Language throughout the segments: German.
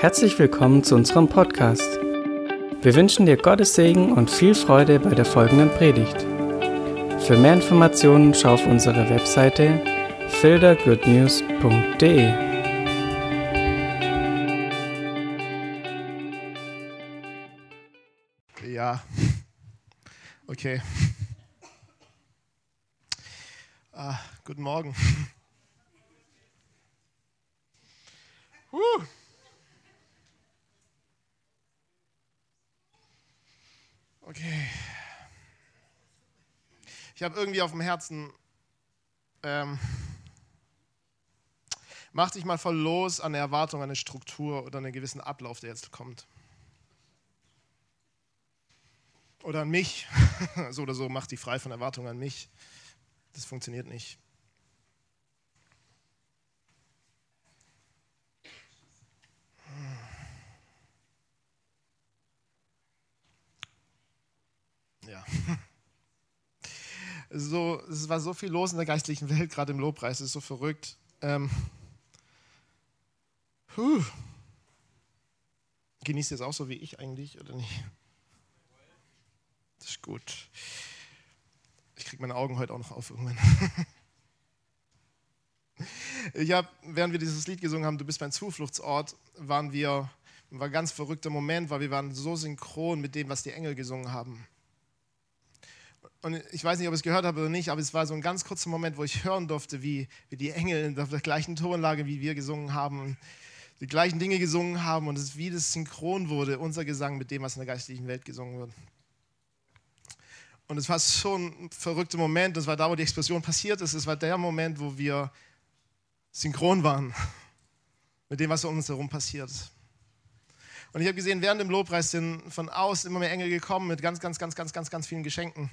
Herzlich willkommen zu unserem Podcast. Wir wünschen dir Gottes Segen und viel Freude bei der folgenden Predigt. Für mehr Informationen schau auf unsere Webseite fildergoodnews.de. Ja, okay. Ah, guten Morgen. Huh. Okay. Ich habe irgendwie auf dem Herzen, ähm, mach dich mal voll los an der Erwartung, an eine Struktur oder einen gewissen Ablauf, der jetzt kommt. Oder an mich. so oder so, mach dich frei von Erwartungen an mich. Das funktioniert nicht. Ja. So, es war so viel los in der geistlichen Welt, gerade im Lobpreis, es ist so verrückt. Ähm, puh. Genießt ihr es auch so wie ich eigentlich, oder nicht? Das ist gut. Ich kriege meine Augen heute auch noch auf irgendwann. Ich habe, während wir dieses Lied gesungen haben, Du bist mein Zufluchtsort, waren wir, war ein ganz verrückter Moment, weil wir waren so synchron mit dem, was die Engel gesungen haben. Und ich weiß nicht, ob ich es gehört habe oder nicht, aber es war so ein ganz kurzer Moment, wo ich hören durfte, wie, wie die Engel auf der gleichen Tonlage, wie wir gesungen haben, die gleichen Dinge gesungen haben und es wie das synchron wurde, unser Gesang mit dem, was in der geistlichen Welt gesungen wird. Und es war so ein verrückter Moment, das war da, wo die Explosion passiert ist, es war der Moment, wo wir synchron waren mit dem, was um uns herum passiert. Und ich habe gesehen, während dem Lobpreis sind von außen immer mehr Engel gekommen mit ganz, ganz, ganz, ganz, ganz, ganz vielen Geschenken.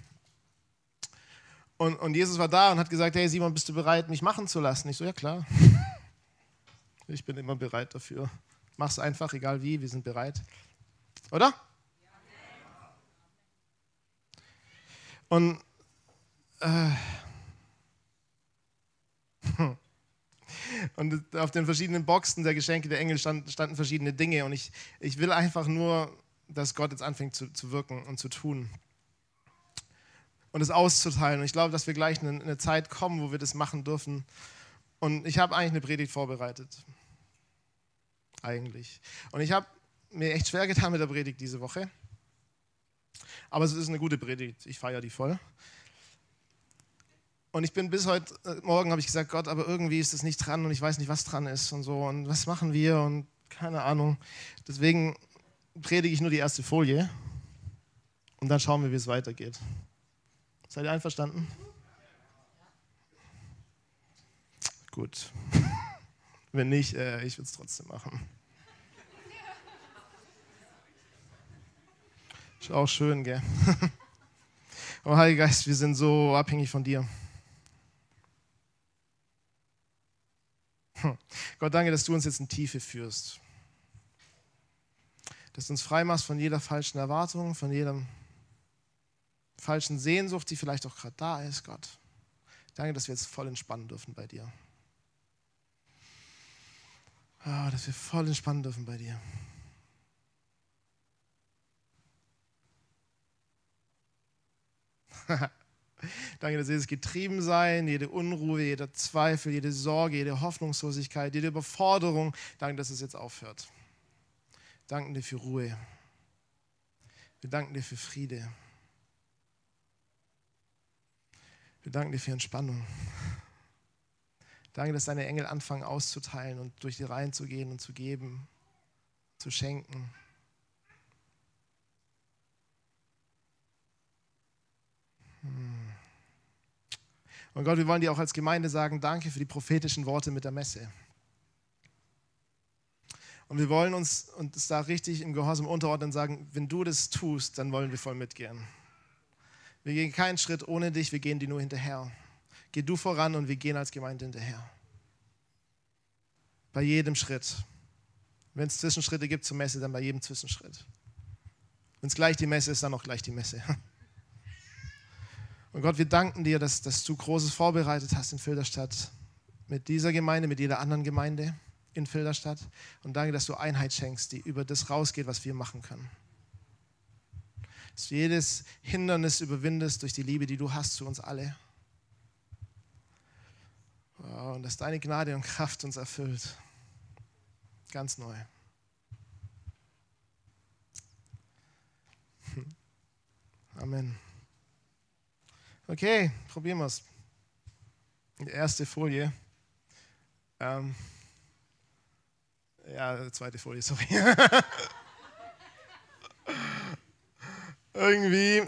Und, und Jesus war da und hat gesagt, hey Simon, bist du bereit, mich machen zu lassen? Ich so, ja klar. Ich bin immer bereit dafür. Mach's einfach, egal wie, wir sind bereit. Oder? Und äh, und auf den verschiedenen Boxen der Geschenke der Engel standen, standen verschiedene Dinge. Und ich, ich will einfach nur, dass Gott jetzt anfängt zu, zu wirken und zu tun und es auszuteilen. Und ich glaube, dass wir gleich in eine Zeit kommen, wo wir das machen dürfen. Und ich habe eigentlich eine Predigt vorbereitet. Eigentlich. Und ich habe mir echt schwer getan mit der Predigt diese Woche. Aber es ist eine gute Predigt. Ich feiere die voll. Und ich bin bis heute äh, Morgen, habe ich gesagt, Gott, aber irgendwie ist das nicht dran und ich weiß nicht, was dran ist und so. Und was machen wir und keine Ahnung. Deswegen predige ich nur die erste Folie und dann schauen wir, wie es weitergeht. Seid ihr einverstanden? Gut. Wenn nicht, äh, ich würde es trotzdem machen. Ist auch schön, gell? Oh, Heiliger Geist, wir sind so abhängig von dir. Hm. Gott, danke, dass du uns jetzt in Tiefe führst. Dass du uns frei machst von jeder falschen Erwartung, von jedem falschen Sehnsucht, die vielleicht auch gerade da ist, Gott. Danke, dass wir jetzt voll entspannen dürfen bei dir. Oh, dass wir voll entspannen dürfen bei dir. Danke, dass jedes Getriebensein, jede Unruhe, jeder Zweifel, jede Sorge, jede Hoffnungslosigkeit, jede Überforderung, danke, dass es jetzt aufhört. Danken dir für Ruhe. Wir danken dir für Friede. Wir danken dir für Entspannung. Danke, dass deine Engel anfangen auszuteilen und durch die Reihen zu gehen und zu geben, zu schenken. Hm. Und Gott, wir wollen dir auch als Gemeinde sagen, danke für die prophetischen Worte mit der Messe. Und wir wollen uns, uns da richtig im Gehorsam unterordnen und sagen, wenn du das tust, dann wollen wir voll mitgehen. Wir gehen keinen Schritt ohne dich, wir gehen dir nur hinterher. Geh du voran und wir gehen als Gemeinde hinterher. Bei jedem Schritt. Wenn es Zwischenschritte gibt zur Messe, dann bei jedem Zwischenschritt. Wenn es gleich die Messe ist, dann auch gleich die Messe. Und Gott, wir danken dir, dass, dass du Großes vorbereitet hast in Filderstadt. Mit dieser Gemeinde, mit jeder anderen Gemeinde. in Filderstadt. Und danke, dass du Einheit schenkst, die über das rausgeht, was wir machen können. Dass du jedes Hindernis überwindest durch die Liebe, die du hast zu uns alle. Und dass deine Gnade und Kraft uns erfüllt. Ganz neu. Amen. Okay, probieren wir es. Die erste Folie. Ähm, ja, zweite Folie, sorry. Irgendwie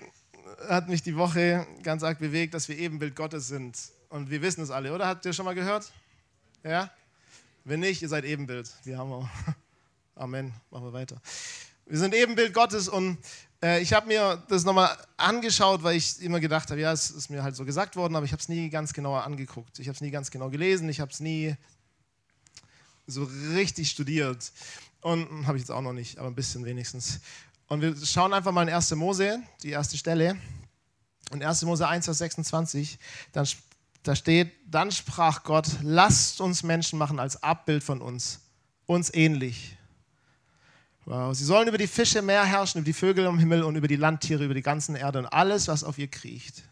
hat mich die Woche ganz arg bewegt, dass wir Ebenbild Gottes sind. Und wir wissen es alle, oder? Habt ihr schon mal gehört? Ja? Wenn nicht, ihr seid Ebenbild. Wir haben auch. Amen. Machen wir weiter. Wir sind Ebenbild Gottes und äh, ich habe mir das nochmal angeschaut, weil ich immer gedacht habe, ja, es ist mir halt so gesagt worden, aber ich habe es nie ganz genauer angeguckt. Ich habe es nie ganz genau gelesen, ich habe es nie so richtig studiert. Und hm, habe ich jetzt auch noch nicht, aber ein bisschen wenigstens. Und wir schauen einfach mal in 1. Mose, die erste Stelle. In 1. Mose 1, Vers 26, dann, da steht, dann sprach Gott, lasst uns Menschen machen als Abbild von uns, uns ähnlich Wow. Sie sollen über die Fische im Meer herrschen, über die Vögel im Himmel und über die Landtiere, über die ganzen Erde und alles, was auf ihr kriecht.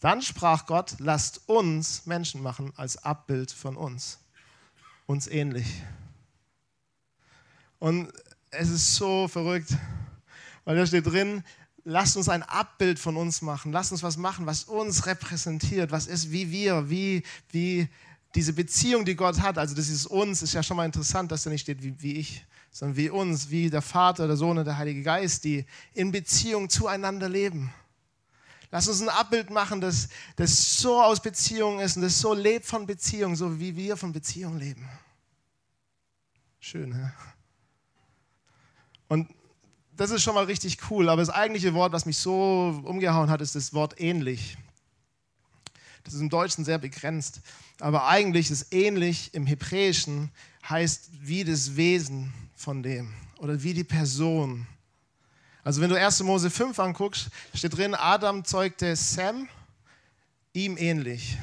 Dann sprach Gott, lasst uns Menschen machen als Abbild von uns, uns ähnlich. Und es ist so verrückt, weil da steht drin, lasst uns ein Abbild von uns machen, lasst uns was machen, was uns repräsentiert, was ist wie wir, wie, wie diese Beziehung, die Gott hat. Also das ist uns, ist ja schon mal interessant, dass da nicht steht wie, wie ich, sondern wie uns, wie der Vater, der Sohn und der Heilige Geist, die in Beziehung zueinander leben. Lass uns ein Abbild machen, das, das so aus Beziehung ist und das so lebt von Beziehung, so wie wir von Beziehung leben. Schön, hä? Und das ist schon mal richtig cool, aber das eigentliche Wort, was mich so umgehauen hat, ist das Wort ähnlich. Das ist im Deutschen sehr begrenzt, aber eigentlich ist ähnlich im Hebräischen heißt wie das Wesen von dem oder wie die Person. Also wenn du 1. Mose 5 anguckst, steht drin, Adam zeugte Sam ihm ähnlich.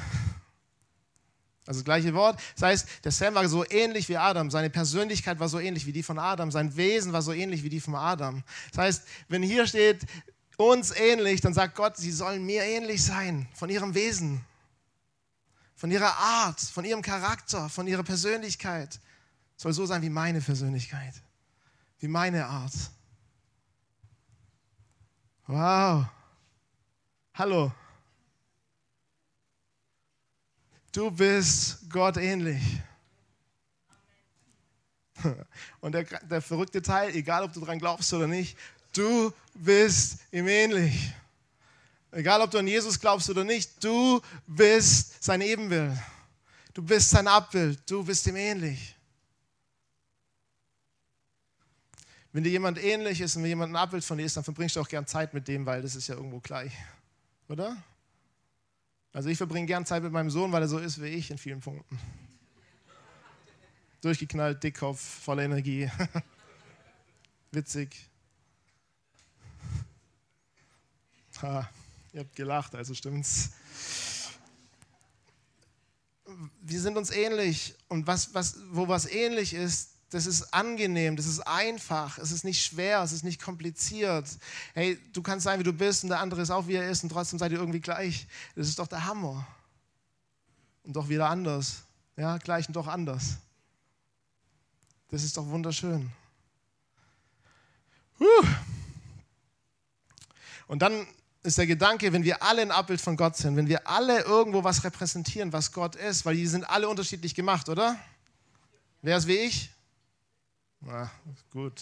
Also das gleiche Wort. Das heißt, der Sam war so ähnlich wie Adam, seine Persönlichkeit war so ähnlich wie die von Adam, sein Wesen war so ähnlich wie die von Adam. Das heißt, wenn hier steht, uns ähnlich, dann sagt Gott, sie sollen mir ähnlich sein, von ihrem Wesen, von ihrer Art, von ihrem Charakter, von ihrer Persönlichkeit soll so sein wie meine Persönlichkeit, wie meine Art. Wow. Hallo. Du bist Gott ähnlich. Und der, der verrückte Teil, egal ob du daran glaubst oder nicht, du bist ihm ähnlich. Egal ob du an Jesus glaubst oder nicht, du bist sein Ebenbild. Du bist sein Abbild. Du bist ihm ähnlich. Wenn dir jemand ähnlich ist und wenn jemand ein Abbild von dir ist, dann verbringst du auch gern Zeit mit dem, weil das ist ja irgendwo gleich. Oder? Also ich verbringe gern Zeit mit meinem Sohn, weil er so ist wie ich in vielen Punkten. Durchgeknallt, Dickkopf, voller Energie. Witzig. Ha, ihr habt gelacht, also stimmt's. Wir sind uns ähnlich und was, was, wo was ähnlich ist, das ist angenehm, das ist einfach, es ist nicht schwer, es ist nicht kompliziert. Hey, du kannst sein, wie du bist und der andere ist auch, wie er ist und trotzdem seid ihr irgendwie gleich. Das ist doch der Hammer. Und doch wieder anders. Ja, gleich und doch anders. Das ist doch wunderschön. Huh. Und dann ist der Gedanke, wenn wir alle ein Abbild von Gott sind, wenn wir alle irgendwo was repräsentieren, was Gott ist, weil die sind alle unterschiedlich gemacht, oder? Wer ist wie ich? Na, gut.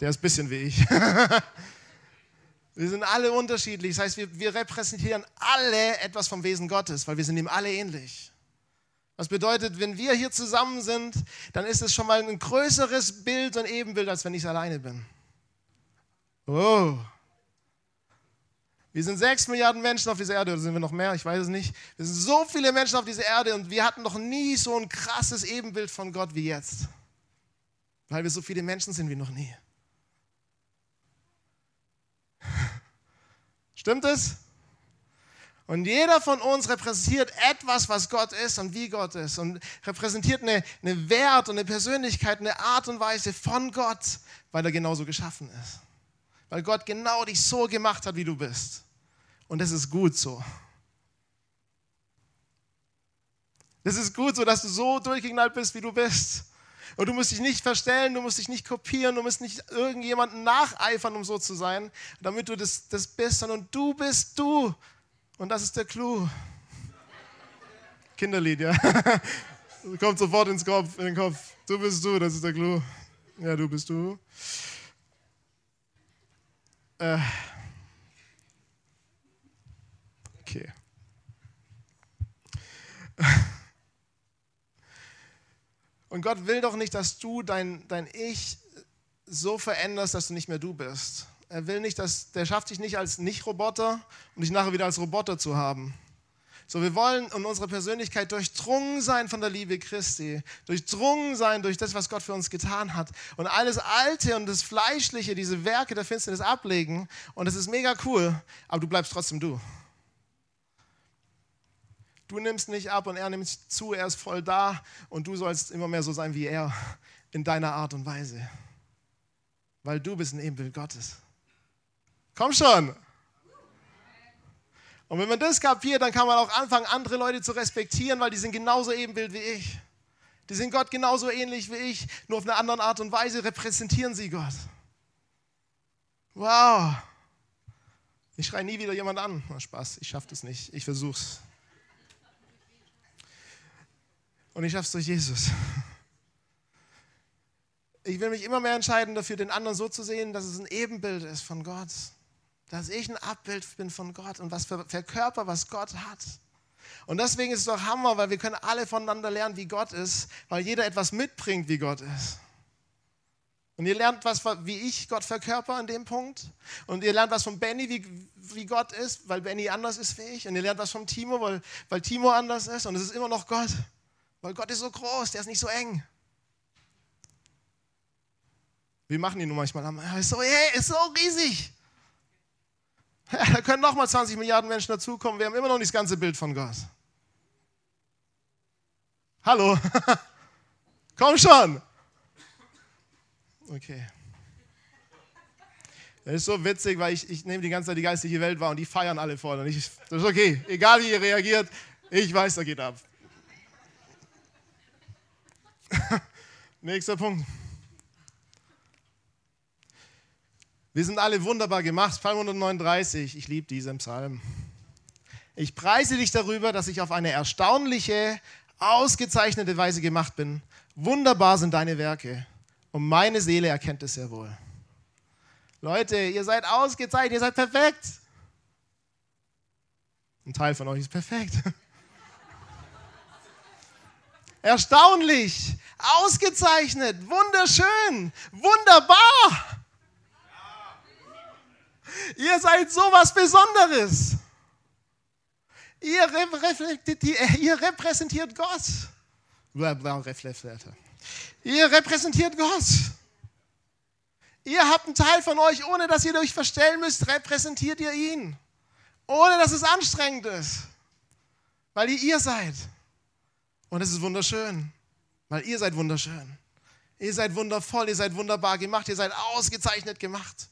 Der ist ein bisschen wie ich. wir sind alle unterschiedlich. Das heißt, wir, wir repräsentieren alle etwas vom Wesen Gottes, weil wir sind ihm alle ähnlich. Was bedeutet, wenn wir hier zusammen sind, dann ist es schon mal ein größeres Bild und Ebenbild, als wenn ich alleine bin. Oh. Wir sind sechs Milliarden Menschen auf dieser Erde, oder sind wir noch mehr? Ich weiß es nicht. Wir sind so viele Menschen auf dieser Erde und wir hatten noch nie so ein krasses Ebenbild von Gott wie jetzt weil wir so viele Menschen sind wie noch nie. Stimmt es? Und jeder von uns repräsentiert etwas, was Gott ist und wie Gott ist. Und repräsentiert eine, eine Wert und eine Persönlichkeit, eine Art und Weise von Gott, weil er genauso geschaffen ist. Weil Gott genau dich so gemacht hat, wie du bist. Und das ist gut so. Das ist gut so, dass du so durchgeknallt bist, wie du bist. Und du musst dich nicht verstellen, du musst dich nicht kopieren, du musst nicht irgendjemanden nacheifern, um so zu sein, damit du das, das bist, sondern du bist du. Und das ist der Clou. Kinderlied, ja. Kommt sofort ins Kopf, in den Kopf. Du bist du, das ist der Clou. Ja, du bist du. Äh. Okay. Und Gott will doch nicht, dass du dein, dein Ich so veränderst, dass du nicht mehr du bist. Er will nicht, dass, der schafft dich nicht als Nicht-Roboter, um dich nachher wieder als Roboter zu haben. So, wir wollen in unserer Persönlichkeit durchdrungen sein von der Liebe Christi, durchdrungen sein durch das, was Gott für uns getan hat und alles Alte und das Fleischliche, diese Werke der Finsternis ablegen. Und das ist mega cool, aber du bleibst trotzdem du. Du nimmst nicht ab und er nimmt zu, er ist voll da und du sollst immer mehr so sein wie er in deiner Art und Weise. Weil du bist ein Ebenbild Gottes. Komm schon. Und wenn man das kapiert, dann kann man auch anfangen, andere Leute zu respektieren, weil die sind genauso Ebenbild wie ich. Die sind Gott genauso ähnlich wie ich, nur auf eine andere Art und Weise repräsentieren sie Gott. Wow. Ich schreie nie wieder jemand an. Na, Spaß, ich schaffe das nicht. Ich versuch's. Und ich schaffe es durch Jesus. Ich will mich immer mehr entscheiden dafür, den anderen so zu sehen, dass es ein Ebenbild ist von Gott. Dass ich ein Abbild bin von Gott und was für, für Körper, was Gott hat. Und deswegen ist es doch Hammer, weil wir können alle voneinander lernen, wie Gott ist, weil jeder etwas mitbringt, wie Gott ist. Und ihr lernt was, wie ich Gott verkörper an dem Punkt. Und ihr lernt was von Benny, wie, wie Gott ist, weil Benny anders ist wie ich. Und ihr lernt was von Timo, weil, weil Timo anders ist. Und es ist immer noch Gott. Weil Gott ist so groß, der ist nicht so eng. Wir machen ihn nur manchmal am. So, hey, ist so riesig. Ja, da können nochmal 20 Milliarden Menschen dazukommen. Wir haben immer noch nicht das ganze Bild von Gott. Hallo. Komm schon. Okay. Das ist so witzig, weil ich, ich nehme die ganze Zeit die geistliche Welt wahr und die feiern alle vorne. Ich, das ist okay. Egal wie ihr reagiert, ich weiß, da geht ab. Nächster Punkt. Wir sind alle wunderbar gemacht. Psalm 139. Ich liebe diesen Psalm. Ich preise dich darüber, dass ich auf eine erstaunliche, ausgezeichnete Weise gemacht bin. Wunderbar sind deine Werke. Und meine Seele erkennt es sehr wohl. Leute, ihr seid ausgezeichnet, ihr seid perfekt. Ein Teil von euch ist perfekt. Erstaunlich, ausgezeichnet, wunderschön, wunderbar. Ihr seid sowas Besonderes. Ihr repräsentiert, ihr repräsentiert Gott. Ihr repräsentiert Gott. Ihr habt einen Teil von euch, ohne dass ihr euch verstellen müsst, repräsentiert ihr ihn. Ohne dass es anstrengend ist. Weil ihr ihr seid. Und es ist wunderschön, weil ihr seid wunderschön. Ihr seid wundervoll, ihr seid wunderbar gemacht, ihr seid ausgezeichnet gemacht.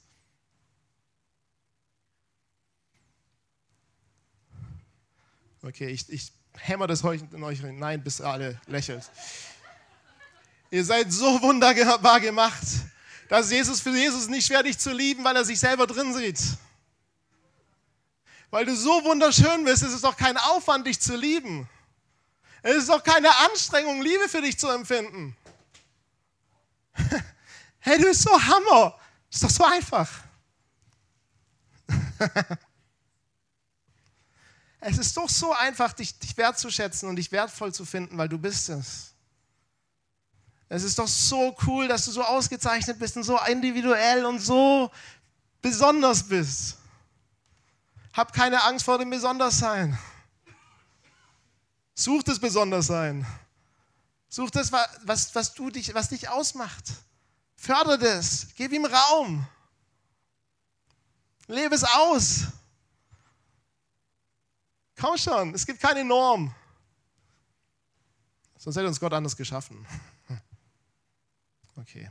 Okay, ich, ich hämmer das in euch hinein, bis ihr alle lächelt. Ihr seid so wunderbar gemacht, dass Jesus für Jesus nicht schwer dich zu lieben, weil er sich selber drin sieht. Weil du so wunderschön bist, ist es doch kein Aufwand, dich zu lieben. Es ist doch keine Anstrengung, Liebe für dich zu empfinden. Hey, du bist so Hammer. Ist doch so einfach. Es ist doch so einfach, dich, dich wertzuschätzen und dich wertvoll zu finden, weil du bist es. Es ist doch so cool, dass du so ausgezeichnet bist und so individuell und so besonders bist. Hab keine Angst vor dem Besonderssein. Such das Besondersein. Such das, was, was, du dich, was dich ausmacht. Förder das. Gib ihm Raum. Lebe es aus. Komm schon, es gibt keine Norm. Sonst hätte uns Gott anders geschaffen. Okay.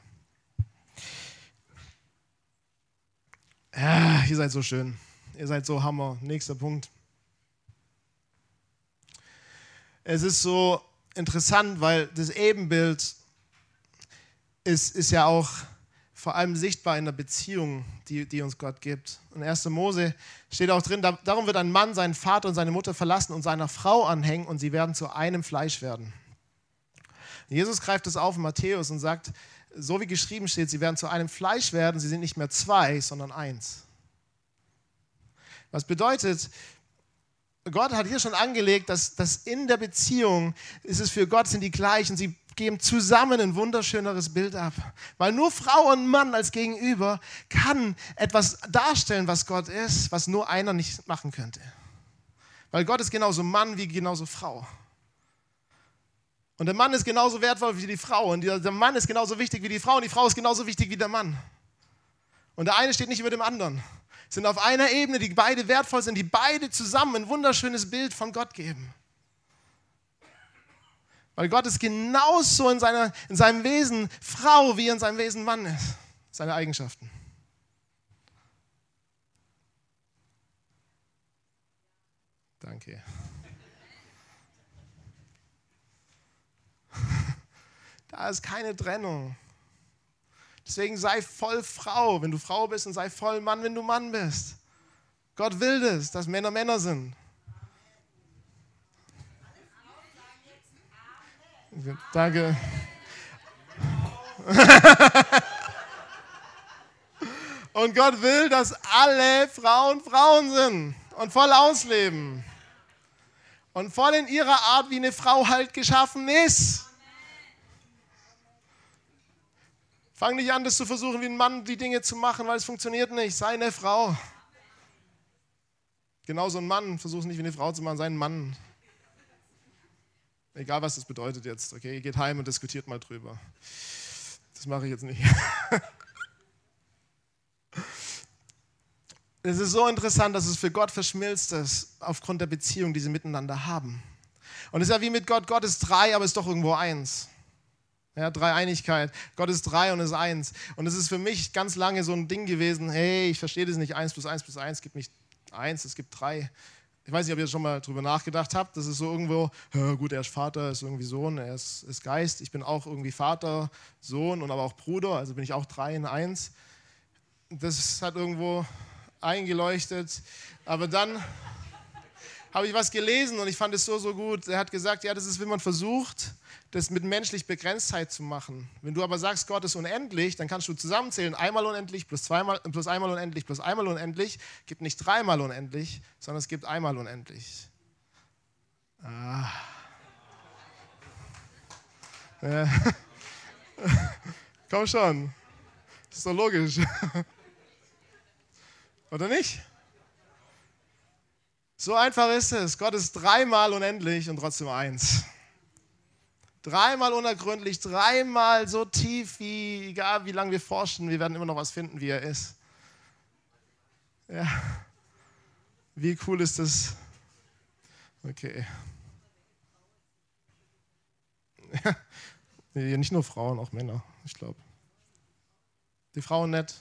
Ja, ihr seid so schön. Ihr seid so Hammer. Nächster Punkt. Es ist so interessant, weil das Ebenbild ist, ist ja auch vor allem sichtbar in der Beziehung, die, die uns Gott gibt. In 1. Mose steht auch drin, darum wird ein Mann seinen Vater und seine Mutter verlassen und seiner Frau anhängen und sie werden zu einem Fleisch werden. Jesus greift es auf in Matthäus und sagt, so wie geschrieben steht, sie werden zu einem Fleisch werden, sie sind nicht mehr zwei, sondern eins. Was bedeutet, Gott hat hier schon angelegt, dass, dass in der Beziehung ist es für Gott sind die gleichen. Sie geben zusammen ein wunderschöneres Bild ab. Weil nur Frau und Mann als Gegenüber kann etwas darstellen, was Gott ist, was nur einer nicht machen könnte. Weil Gott ist genauso Mann wie genauso Frau. Und der Mann ist genauso wertvoll wie die Frau. Und der Mann ist genauso wichtig wie die Frau. Und die Frau ist genauso wichtig wie der Mann. Und der eine steht nicht über dem anderen. Sind auf einer Ebene, die beide wertvoll sind, die beide zusammen ein wunderschönes Bild von Gott geben. Weil Gott ist genauso in, seiner, in seinem Wesen Frau, wie in seinem Wesen Mann ist. Seine Eigenschaften. Danke. Da ist keine Trennung. Deswegen sei voll Frau, wenn du Frau bist, und sei voll Mann, wenn du Mann bist. Gott will das, dass Männer Männer sind. Danke. Und Gott will, dass alle Frauen Frauen sind und voll ausleben. Und voll in ihrer Art, wie eine Frau halt geschaffen ist. Fang nicht an, das zu versuchen, wie ein Mann die Dinge zu machen, weil es funktioniert nicht. Sei eine Frau. Genauso ein Mann, versuch es nicht wie eine Frau zu machen, sei ein Mann. Egal, was das bedeutet jetzt. Okay, geht heim und diskutiert mal drüber. Das mache ich jetzt nicht. Es ist so interessant, dass es für Gott verschmilzt ist, aufgrund der Beziehung, die sie miteinander haben. Und es ist ja wie mit Gott, Gott ist drei, aber ist doch irgendwo eins. Ja, Dreieinigkeit. Gott ist drei und ist eins. Und es ist für mich ganz lange so ein Ding gewesen, hey, ich verstehe das nicht, eins plus eins plus eins gibt nicht eins, es gibt drei. Ich weiß nicht, ob ihr schon mal drüber nachgedacht habt. Das ist so irgendwo, gut, er ist Vater, er ist irgendwie Sohn, er ist, ist Geist. Ich bin auch irgendwie Vater, Sohn und aber auch Bruder, also bin ich auch drei in eins. Das hat irgendwo eingeleuchtet. Aber dann habe ich was gelesen und ich fand es so, so gut. Er hat gesagt, ja, das ist, wenn man versucht, das mit menschlich Begrenztheit zu machen. Wenn du aber sagst, Gott ist unendlich, dann kannst du zusammenzählen, einmal unendlich plus, zweimal, plus einmal unendlich plus einmal unendlich, gibt nicht dreimal unendlich, sondern es gibt einmal unendlich. Ah. Komm schon. Das ist doch logisch. Oder nicht? So einfach ist es. Gott ist dreimal unendlich und trotzdem eins. Dreimal unergründlich, dreimal so tief, wie egal wie lange wir forschen, wir werden immer noch was finden, wie er ist. Ja. Wie cool ist das? Okay. Ja. Nicht nur Frauen, auch Männer, ich glaube. Die Frauen nett.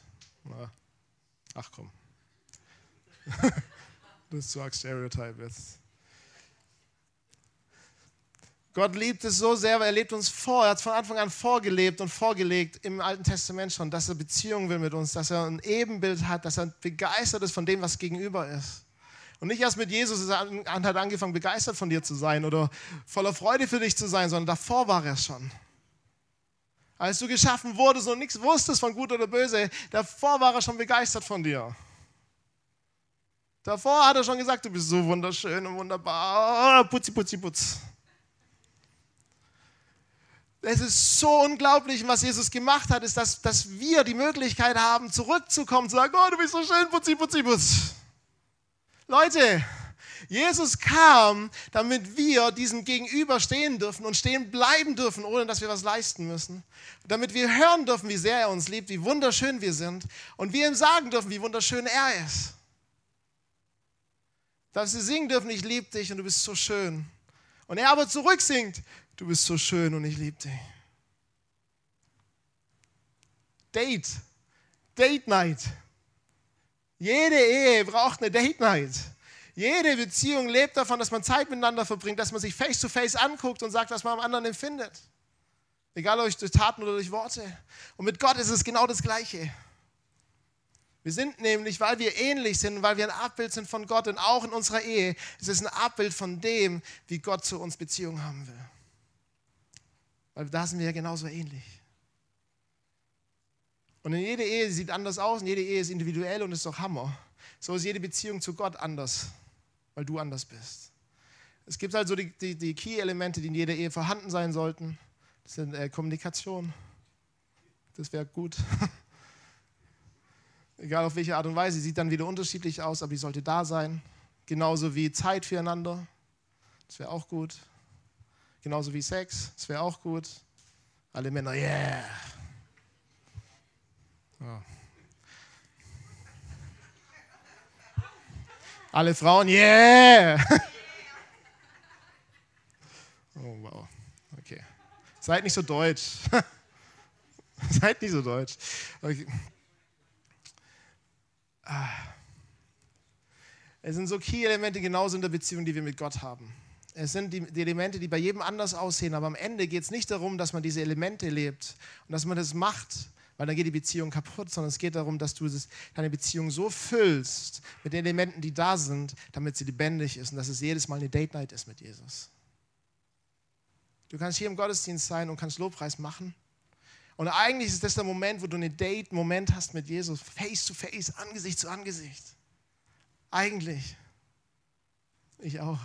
Ach komm. das zu arg Stereotype jetzt. Gott liebt es so sehr, weil er lebt uns vor. Er hat von Anfang an vorgelebt und vorgelegt im Alten Testament schon, dass er Beziehungen will mit uns, dass er ein Ebenbild hat, dass er begeistert ist von dem, was gegenüber ist. Und nicht erst mit Jesus ist er hat angefangen, begeistert von dir zu sein oder voller Freude für dich zu sein, sondern davor war er schon. Als du geschaffen wurdest und nichts wusstest von gut oder böse, davor war er schon begeistert von dir. Davor hat er schon gesagt, du bist so wunderschön und wunderbar. Putzi, putzi, putz. Es ist so unglaublich, was Jesus gemacht hat, ist, dass, dass wir die Möglichkeit haben, zurückzukommen, zu sagen, oh, du bist so schön, putzi, putzi, putz. Leute, Jesus kam, damit wir diesem Gegenüber stehen dürfen und stehen bleiben dürfen, ohne dass wir was leisten müssen. Damit wir hören dürfen, wie sehr er uns liebt, wie wunderschön wir sind und wir ihm sagen dürfen, wie wunderschön er ist Dass sie singen dürfen, ich liebe dich und du bist so schön. Und er aber zurücksingt, du bist so schön und ich liebe dich. Date. Date Night. Jede Ehe braucht eine Date Night. Jede Beziehung lebt davon, dass man Zeit miteinander verbringt, dass man sich face to face anguckt und sagt, was man am anderen empfindet. Egal ob durch Taten oder durch Worte. Und mit Gott ist es genau das Gleiche. Wir sind nämlich, weil wir ähnlich sind, weil wir ein Abbild sind von Gott und auch in unserer Ehe, es ist ein Abbild von dem, wie Gott zu uns Beziehung haben will. Weil da sind wir ja genauso ähnlich. Und in jede Ehe sieht anders aus und jede Ehe ist individuell und ist doch Hammer. So ist jede Beziehung zu Gott anders, weil du anders bist. Es gibt also die, die, die Key-Elemente, die in jeder Ehe vorhanden sein sollten. Das sind äh, Kommunikation. Das wäre gut. Egal auf welche Art und Weise, sie sieht dann wieder unterschiedlich aus, aber die sollte da sein. Genauso wie Zeit füreinander. Das wäre auch gut. Genauso wie Sex. Das wäre auch gut. Alle Männer, yeah. Ja. Alle Frauen, yeah! Oh, wow. Okay. Seid nicht so deutsch. Seid nicht so deutsch. Okay. Es sind so Key-Elemente genauso in der Beziehung, die wir mit Gott haben. Es sind die, die Elemente, die bei jedem anders aussehen, aber am Ende geht es nicht darum, dass man diese Elemente lebt und dass man das macht, weil dann geht die Beziehung kaputt, sondern es geht darum, dass du deine Beziehung so füllst mit den Elementen, die da sind, damit sie lebendig ist und dass es jedes Mal eine Date Night ist mit Jesus. Du kannst hier im Gottesdienst sein und kannst Lobpreis machen. Und eigentlich ist das der Moment, wo du eine Date-Moment hast mit Jesus, face to face, Angesicht zu Angesicht. Eigentlich. Ich auch.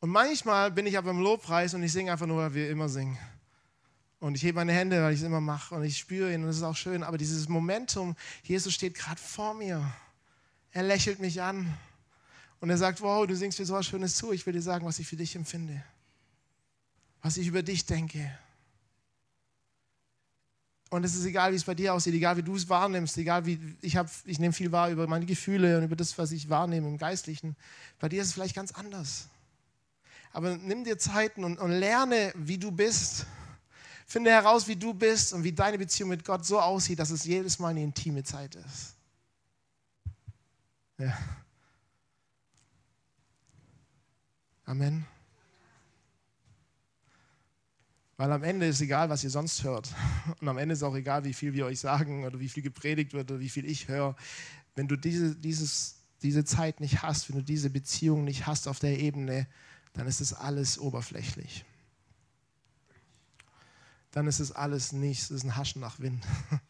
Und manchmal bin ich aber im Lobpreis und ich singe einfach nur, weil wir immer singen. Und ich hebe meine Hände, weil ich es immer mache und ich spüre ihn und es ist auch schön. Aber dieses Momentum, Jesus steht gerade vor mir. Er lächelt mich an und er sagt, wow, du singst mir so was Schönes zu. Ich will dir sagen, was ich für dich empfinde. Was ich über dich denke. Und es ist egal, wie es bei dir aussieht, egal wie du es wahrnimmst, egal wie ich habe, ich nehme viel wahr über meine Gefühle und über das, was ich wahrnehme im Geistlichen. Bei dir ist es vielleicht ganz anders. Aber nimm dir Zeiten und, und lerne, wie du bist. Finde heraus, wie du bist und wie deine Beziehung mit Gott so aussieht, dass es jedes Mal eine intime Zeit ist. Ja. Amen. Weil am Ende ist egal, was ihr sonst hört. Und am Ende ist auch egal, wie viel wir euch sagen oder wie viel gepredigt wird oder wie viel ich höre. Wenn du diese, dieses, diese Zeit nicht hast, wenn du diese Beziehung nicht hast auf der Ebene, dann ist es alles oberflächlich dann ist es alles nichts, es ist ein Haschen nach Wind.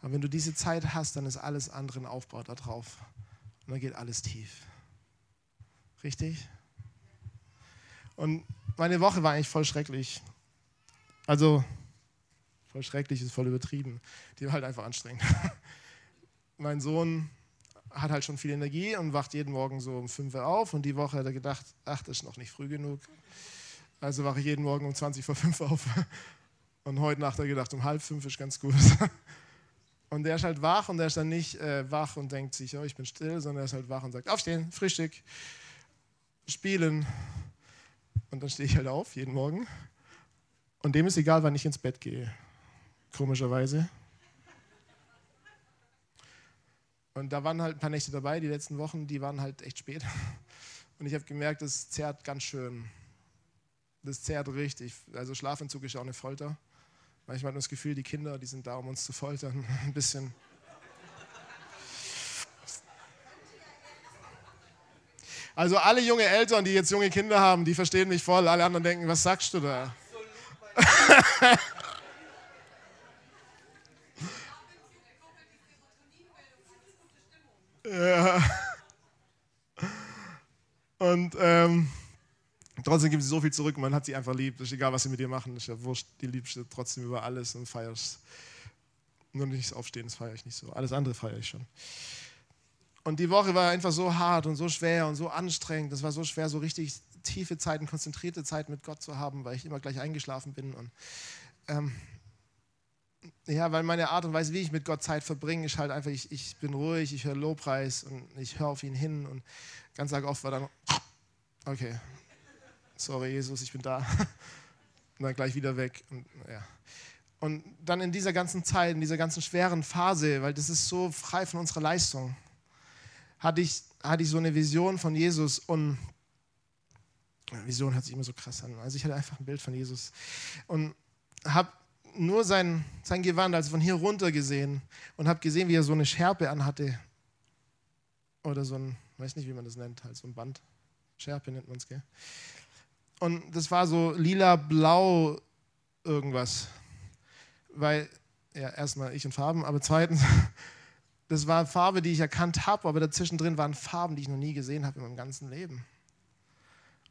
Aber wenn du diese Zeit hast, dann ist alles andere ein Aufbau darauf. Und dann geht alles tief. Richtig? Und meine Woche war eigentlich voll schrecklich. Also, voll schrecklich ist voll übertrieben. Die war halt einfach anstrengend. mein Sohn hat halt schon viel Energie und wacht jeden Morgen so um 5 Uhr auf. Und die Woche hat er gedacht, ach, das ist noch nicht früh genug. Also wache ich jeden Morgen um 20 vor 5 auf. Und heute Nacht habe ich gedacht, um halb fünf ist ganz gut. Und der ist halt wach und der ist dann nicht äh, wach und denkt sich, oh, ich bin still, sondern er ist halt wach und sagt, aufstehen, Frühstück, spielen. Und dann stehe ich halt auf jeden Morgen. Und dem ist egal, wann ich ins Bett gehe. Komischerweise. Und da waren halt ein paar Nächte dabei, die letzten Wochen, die waren halt echt spät. Und ich habe gemerkt, es zerrt ganz schön. Das zehrt richtig. Also Schlafentzug ist auch eine Folter. Manchmal hat man das Gefühl, die Kinder, die sind da, um uns zu foltern. Ein bisschen. Also alle junge Eltern, die jetzt junge Kinder haben, die verstehen mich voll. Alle anderen denken, was sagst du da? ja. Und ähm, trotzdem gibt sie so viel zurück man hat sie einfach lieb. ist egal, was sie mit ihr machen. ist ja wurscht. Die liebst du trotzdem über alles und feierst. Nur nicht Aufstehen, das feiere ich nicht so. Alles andere feiere ich schon. Und die Woche war einfach so hart und so schwer und so anstrengend. Das war so schwer, so richtig tiefe Zeiten, konzentrierte Zeit mit Gott zu haben, weil ich immer gleich eingeschlafen bin. Und, ähm, ja, weil meine Art und Weise, wie ich mit Gott Zeit verbringe, ist halt einfach, ich, ich bin ruhig, ich höre Lobpreis und ich höre auf ihn hin und ganz oft war dann, okay, sorry Jesus, ich bin da. Und dann gleich wieder weg. Und, ja. und dann in dieser ganzen Zeit, in dieser ganzen schweren Phase, weil das ist so frei von unserer Leistung, hatte ich, hatte ich so eine Vision von Jesus und Vision hört sich immer so krass an. Also ich hatte einfach ein Bild von Jesus und habe nur sein, sein Gewand, also von hier runter gesehen und habe gesehen, wie er so eine Schärpe anhatte. Oder so ein, weiß nicht, wie man das nennt, halt so ein Band. Schärpe nennt man es, gell? Und das war so lila-blau irgendwas. Weil, ja, erstmal ich und Farben, aber zweitens, das war Farbe, die ich erkannt habe, aber dazwischen drin waren Farben, die ich noch nie gesehen habe in meinem ganzen Leben.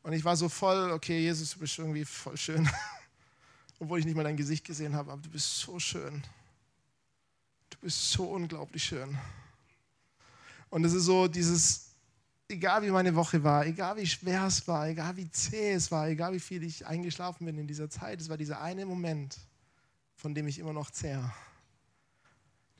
Und ich war so voll, okay, Jesus, du bist irgendwie voll schön obwohl ich nicht mal dein Gesicht gesehen habe, aber du bist so schön. Du bist so unglaublich schön. Und es ist so dieses, egal wie meine Woche war, egal wie schwer es war, egal wie zäh es war, egal wie viel ich eingeschlafen bin in dieser Zeit, es war dieser eine Moment, von dem ich immer noch zehre.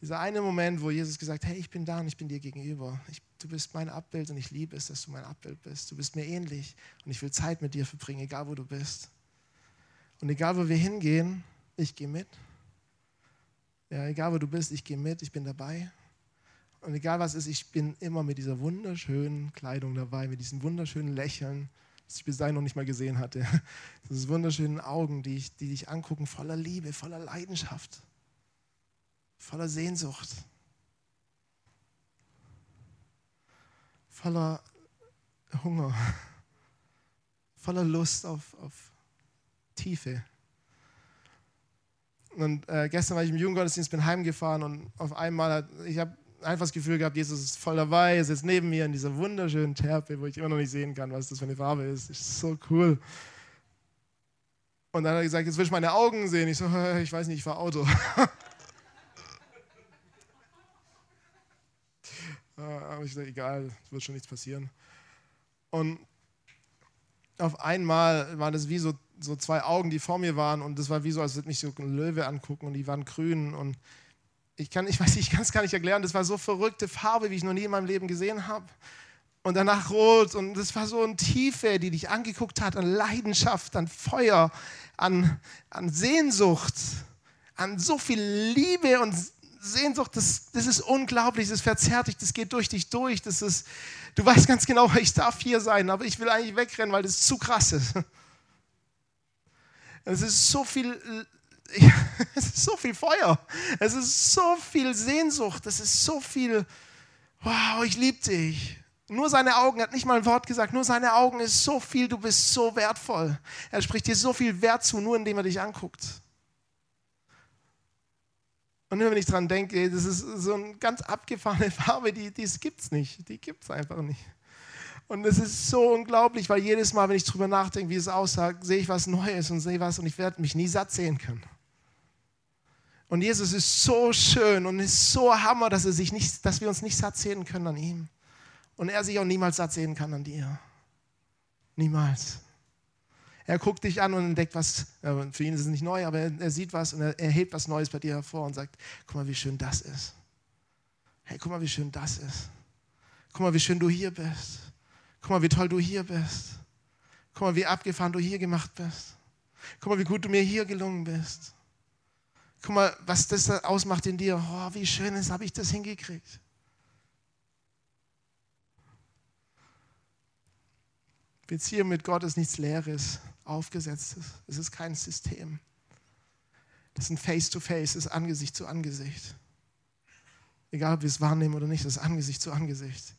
Dieser eine Moment, wo Jesus gesagt hat, hey, ich bin da und ich bin dir gegenüber. Ich, du bist mein Abbild und ich liebe es, dass du mein Abbild bist. Du bist mir ähnlich und ich will Zeit mit dir verbringen, egal wo du bist. Und egal, wo wir hingehen, ich gehe mit. Ja, egal, wo du bist, ich gehe mit, ich bin dabei. Und egal, was ist, ich bin immer mit dieser wunderschönen Kleidung dabei, mit diesem wunderschönen Lächeln, das ich bis dahin noch nicht mal gesehen hatte. Diese wunderschönen Augen, die, ich, die dich angucken, voller Liebe, voller Leidenschaft, voller Sehnsucht, voller Hunger, voller Lust auf, auf Tiefe. Und äh, gestern war ich im Jugendgottesdienst, bin heimgefahren und auf einmal hat, ich habe einfach das Gefühl gehabt, Jesus ist voll dabei, er sitzt neben mir in dieser wunderschönen Terpe, wo ich immer noch nicht sehen kann, was das für eine Farbe ist. Ist so cool. Und dann hat er gesagt, jetzt will ich meine Augen sehen. Ich so, ich weiß nicht, ich fahre Auto. Aber ich sage, egal, wird schon nichts passieren. Und auf einmal war das wie so so zwei Augen, die vor mir waren und das war wie so, als würde mich so ein Löwe angucken und die waren grün und ich kann, ich weiß, ich kann es gar nicht erklären, das war so verrückte Farbe, wie ich noch nie in meinem Leben gesehen habe. Und danach rot und das war so eine Tiefe, die dich angeguckt hat, an Leidenschaft, an Feuer, an, an Sehnsucht, an so viel Liebe und Sehnsucht, das, das ist unglaublich, das verzerrt dich, das geht durch dich durch, das ist, du weißt ganz genau, ich darf hier sein, aber ich will eigentlich wegrennen, weil das zu krass ist. Es ist so viel, es ist so viel Feuer. Es ist so viel Sehnsucht. Es ist so viel, wow, ich liebe dich. Nur seine Augen, hat nicht mal ein Wort gesagt, nur seine Augen ist so viel, du bist so wertvoll. Er spricht dir so viel Wert zu, nur indem er dich anguckt. Und nur wenn ich dran denke, das ist so eine ganz abgefahrene Farbe, die, die gibt es nicht. Die gibt es einfach nicht. Und es ist so unglaublich, weil jedes Mal, wenn ich darüber nachdenke, wie es aussah, sehe ich was Neues und sehe was und ich werde mich nie satt sehen können. Und Jesus ist so schön und ist so Hammer, dass, er sich nicht, dass wir uns nicht satt sehen können an ihm. Und er sich auch niemals satt sehen kann an dir. Niemals. Er guckt dich an und entdeckt was, für ihn ist es nicht neu, aber er, sieht was und er, er hebt was Neues bei dir hervor und sagt, guck mal, wie schön das ist. Hey, guck mal, wie schön das ist. Guck mal, wie schön du hier bist. Guck mal, wie toll du hier bist. Guck mal, wie abgefahren du hier gemacht bist. Guck mal, wie gut du mir hier gelungen bist. Guck mal, was das ausmacht in dir. Oh, wie schön ist, habe ich das hingekriegt. Beziehung mit Gott ist nichts Leeres, Aufgesetztes. Es ist kein System. Das ist ein Face-to-Face, -face, ist Angesicht zu Angesicht. Egal, ob wir es wahrnehmen oder nicht, das ist Angesicht zu Angesicht.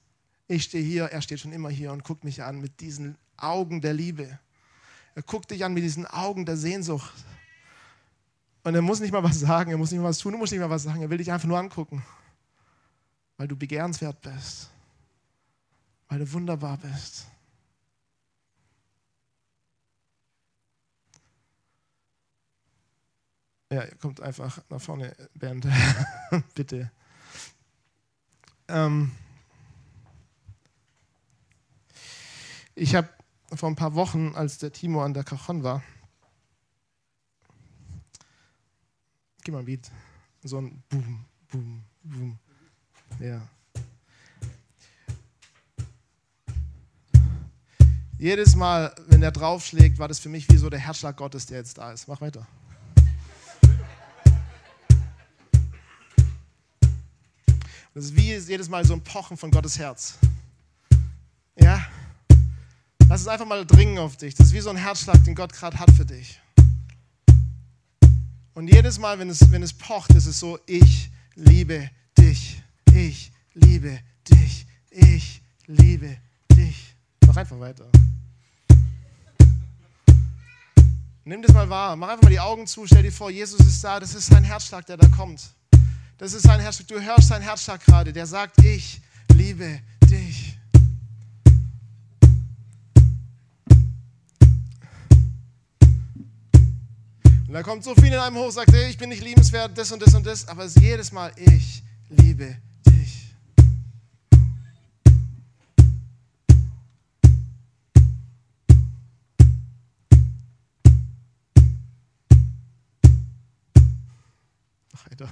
Ich stehe hier, er steht schon immer hier und guckt mich an mit diesen Augen der Liebe. Er guckt dich an mit diesen Augen der Sehnsucht. Und er muss nicht mal was sagen, er muss nicht mal was tun, du musst nicht mal was sagen, er will dich einfach nur angucken. Weil du begehrenswert bist. Weil du wunderbar bist. Ja, kommt einfach nach vorne, Bernd. Bitte. Ähm, Ich habe vor ein paar Wochen, als der Timo an der Cajon war, gib mal ein Beat. So ein Boom, Boom, Boom. Ja. Jedes Mal, wenn er draufschlägt, war das für mich wie so der Herzschlag Gottes, der jetzt da ist. Mach weiter. Das ist wie jedes Mal so ein Pochen von Gottes Herz. Ja? Lass es einfach mal dringen auf dich. Das ist wie so ein Herzschlag, den Gott gerade hat für dich. Und jedes Mal, wenn es, wenn es pocht, ist es so, ich liebe dich. Ich liebe dich. Ich liebe dich. Mach einfach weiter. Nimm das mal wahr. Mach einfach mal die Augen zu. Stell dir vor, Jesus ist da. Das ist sein Herzschlag, der da kommt. Das ist sein Herzschlag. Du hörst seinen Herzschlag gerade. Der sagt, ich liebe dich. Und da kommt so viel in einem hoch, sagt, ich bin nicht liebenswert, das und das und das, aber es ist jedes Mal, ich liebe dich.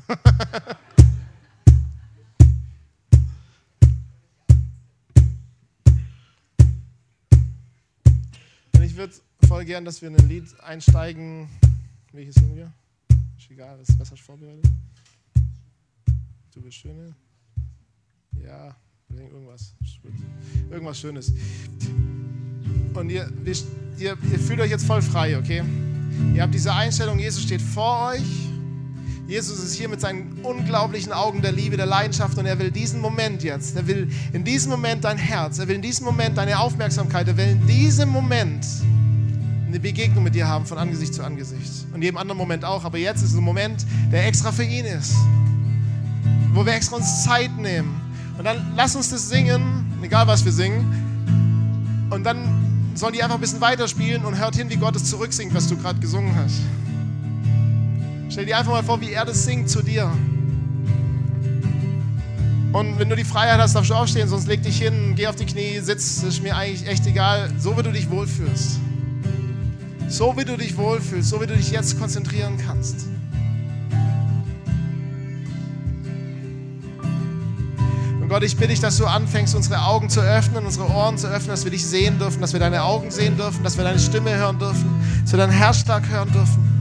Ach, ich würde voll gern, dass wir in ein Lied einsteigen. Welches singen wir? Ist egal, was hast du vorbereitet? Du bist schöne? Ja, wir singen irgendwas. Ist. Irgendwas Schönes. Und ihr, ihr, ihr fühlt euch jetzt voll frei, okay? Ihr habt diese Einstellung, Jesus steht vor euch. Jesus ist hier mit seinen unglaublichen Augen der Liebe, der Leidenschaft und er will diesen Moment jetzt, er will in diesem Moment dein Herz, er will in diesem Moment deine Aufmerksamkeit, er will in diesem Moment eine Begegnung mit dir haben von Angesicht zu Angesicht. Und jedem anderen Moment auch, aber jetzt ist ein Moment, der extra für ihn ist, wo wir extra uns Zeit nehmen. Und dann lass uns das singen, egal was wir singen, und dann sollen die einfach ein bisschen weiterspielen und hört hin, wie Gott es zurücksingt, was du gerade gesungen hast. Stell dir einfach mal vor, wie er das singt zu dir. Und wenn du die Freiheit hast, darfst du aufstehen, sonst leg dich hin, geh auf die Knie, sitz, ist mir eigentlich echt egal. So wie du dich wohlfühlst. So wie du dich wohlfühlst, so wie du dich jetzt konzentrieren kannst. Und Gott, ich bitte dich, dass du anfängst, unsere Augen zu öffnen, unsere Ohren zu öffnen, dass wir dich sehen dürfen, dass wir deine Augen sehen dürfen, dass wir deine Stimme hören dürfen, dass wir deinen Herzschlag hören dürfen.